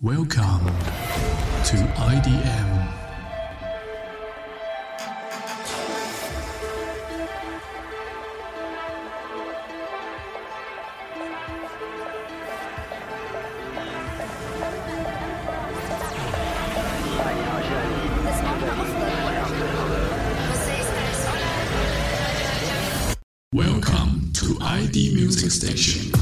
Welcome to IDM. Welcome to ID Music Station.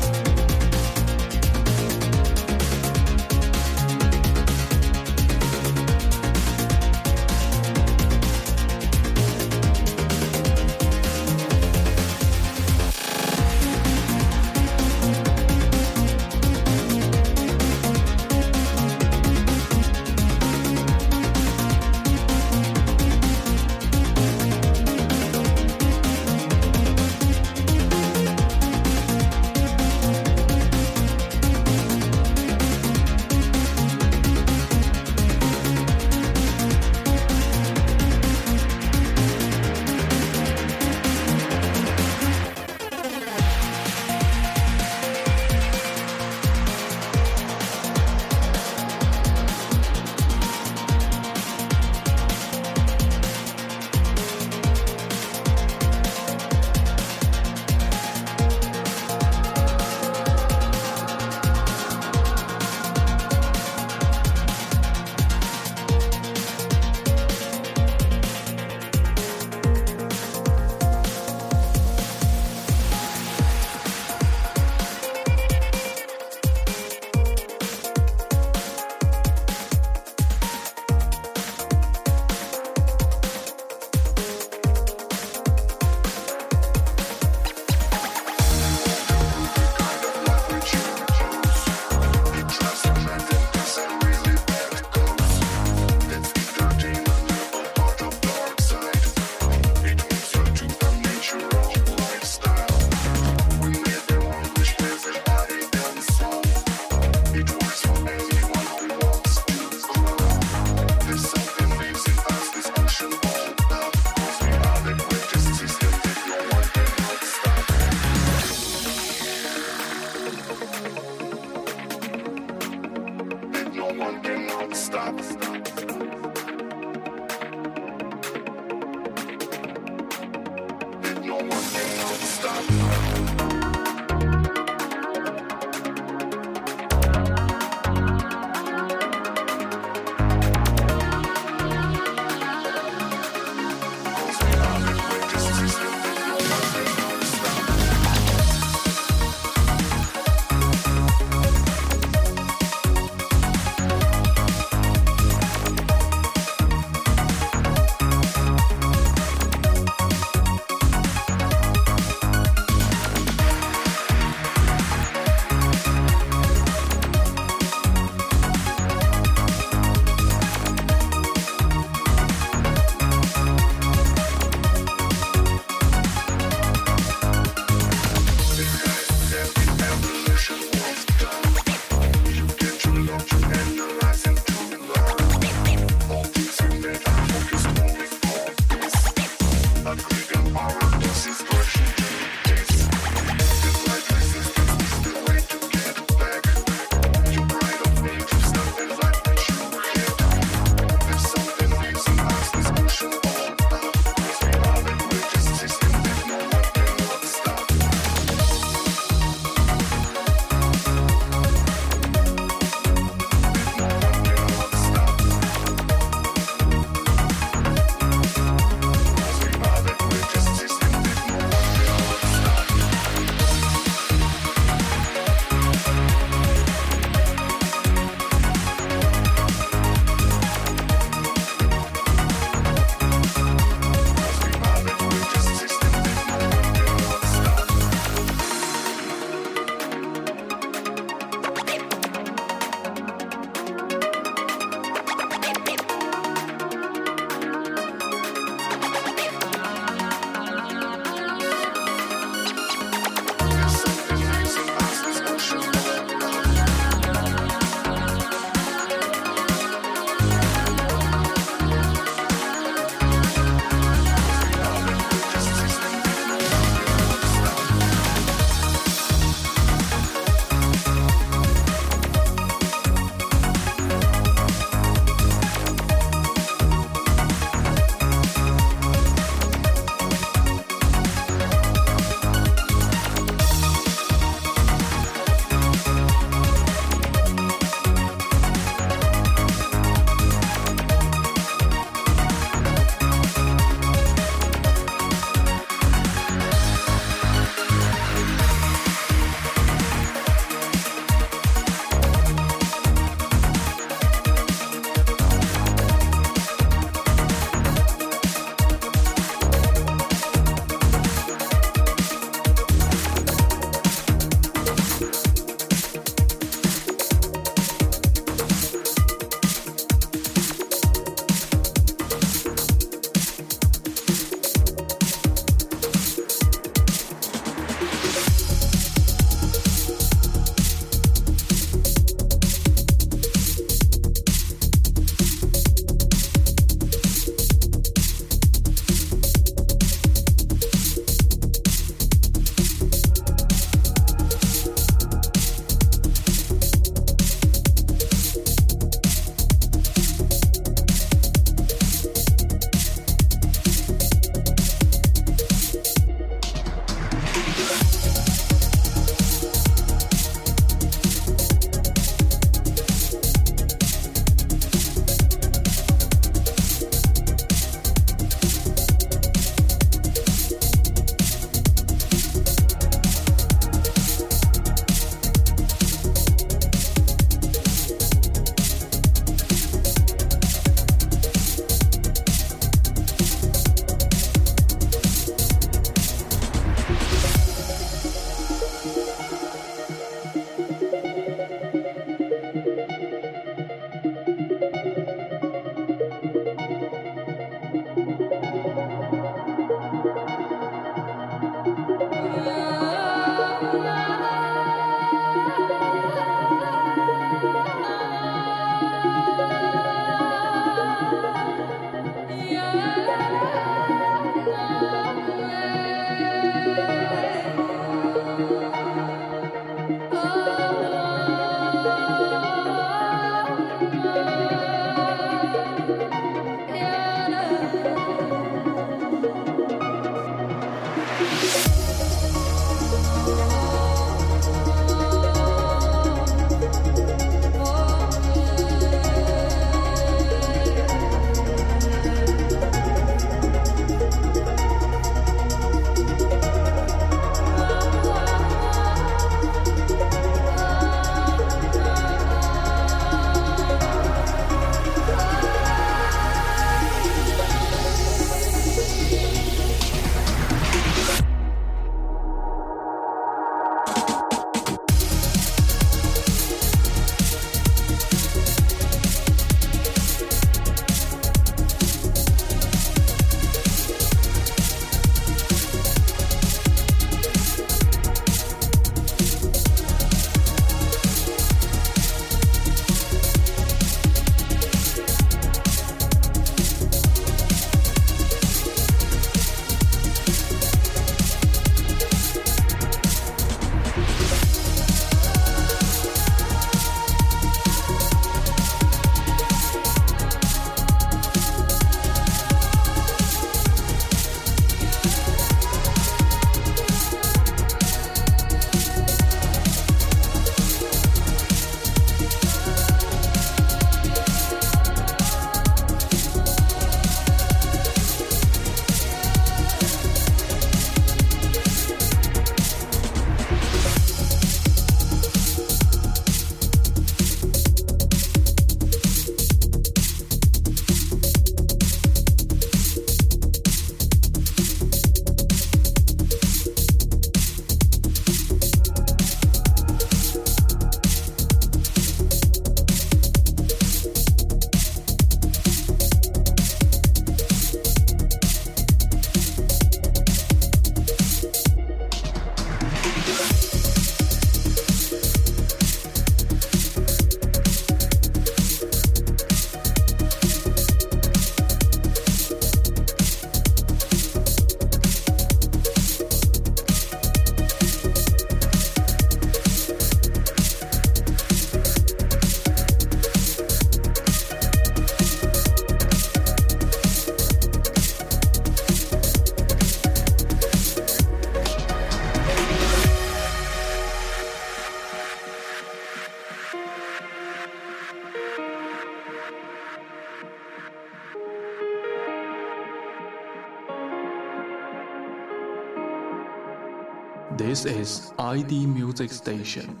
This is ID Music Station.